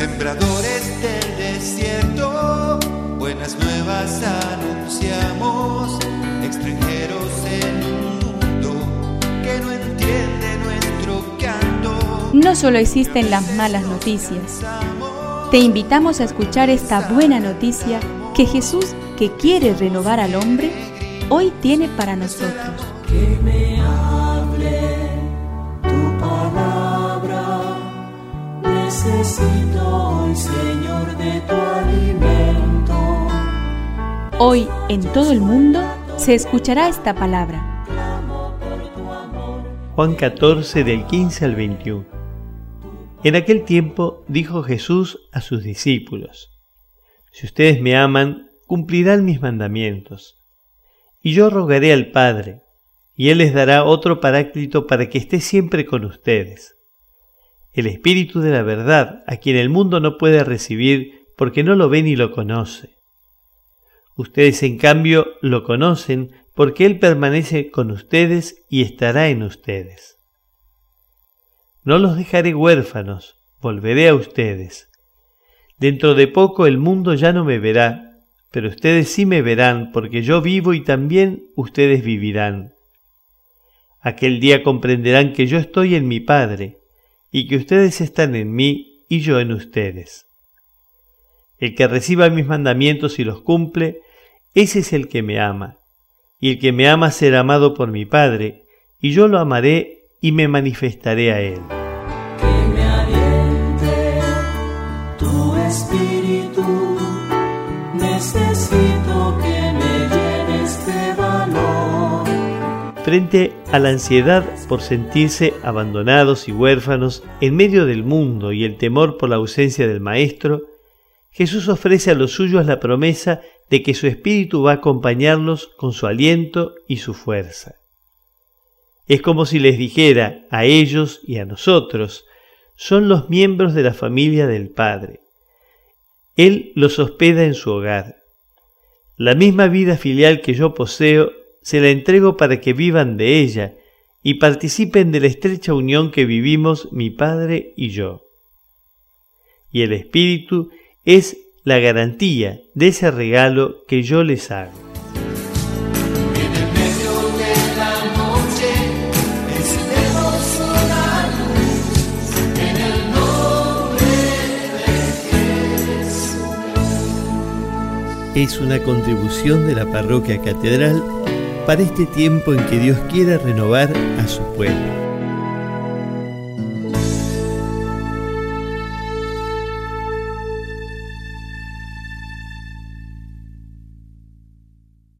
Sembradores del desierto, buenas nuevas anunciamos, extranjeros en un mundo que no entiende nuestro canto. No solo existen las malas noticias. Te invitamos a escuchar esta buena noticia que Jesús, que quiere renovar al hombre, hoy tiene para nosotros. Que me Señor, de tu alimento. Hoy en todo el mundo se escuchará esta palabra. Juan 14 del 15 al 21. En aquel tiempo dijo Jesús a sus discípulos, Si ustedes me aman, cumplirán mis mandamientos. Y yo rogaré al Padre, y Él les dará otro paráclito para que esté siempre con ustedes. El Espíritu de la verdad, a quien el mundo no puede recibir porque no lo ve ni lo conoce. Ustedes en cambio lo conocen porque Él permanece con ustedes y estará en ustedes. No los dejaré huérfanos, volveré a ustedes. Dentro de poco el mundo ya no me verá, pero ustedes sí me verán, porque yo vivo y también ustedes vivirán. Aquel día comprenderán que yo estoy en mi Padre, y que ustedes están en mí y yo en ustedes. El que reciba mis mandamientos y los cumple, ese es el que me ama, y el que me ama será amado por mi Padre, y yo lo amaré y me manifestaré a él. Frente a la ansiedad por sentirse abandonados y huérfanos en medio del mundo y el temor por la ausencia del Maestro, Jesús ofrece a los suyos la promesa de que su Espíritu va a acompañarlos con su aliento y su fuerza. Es como si les dijera a ellos y a nosotros, son los miembros de la familia del Padre. Él los hospeda en su hogar. La misma vida filial que yo poseo, se la entrego para que vivan de ella y participen de la estrecha unión que vivimos mi Padre y yo. Y el Espíritu es la garantía de ese regalo que yo les hago. Es una contribución de la parroquia catedral para este tiempo en que Dios quiera renovar a su pueblo.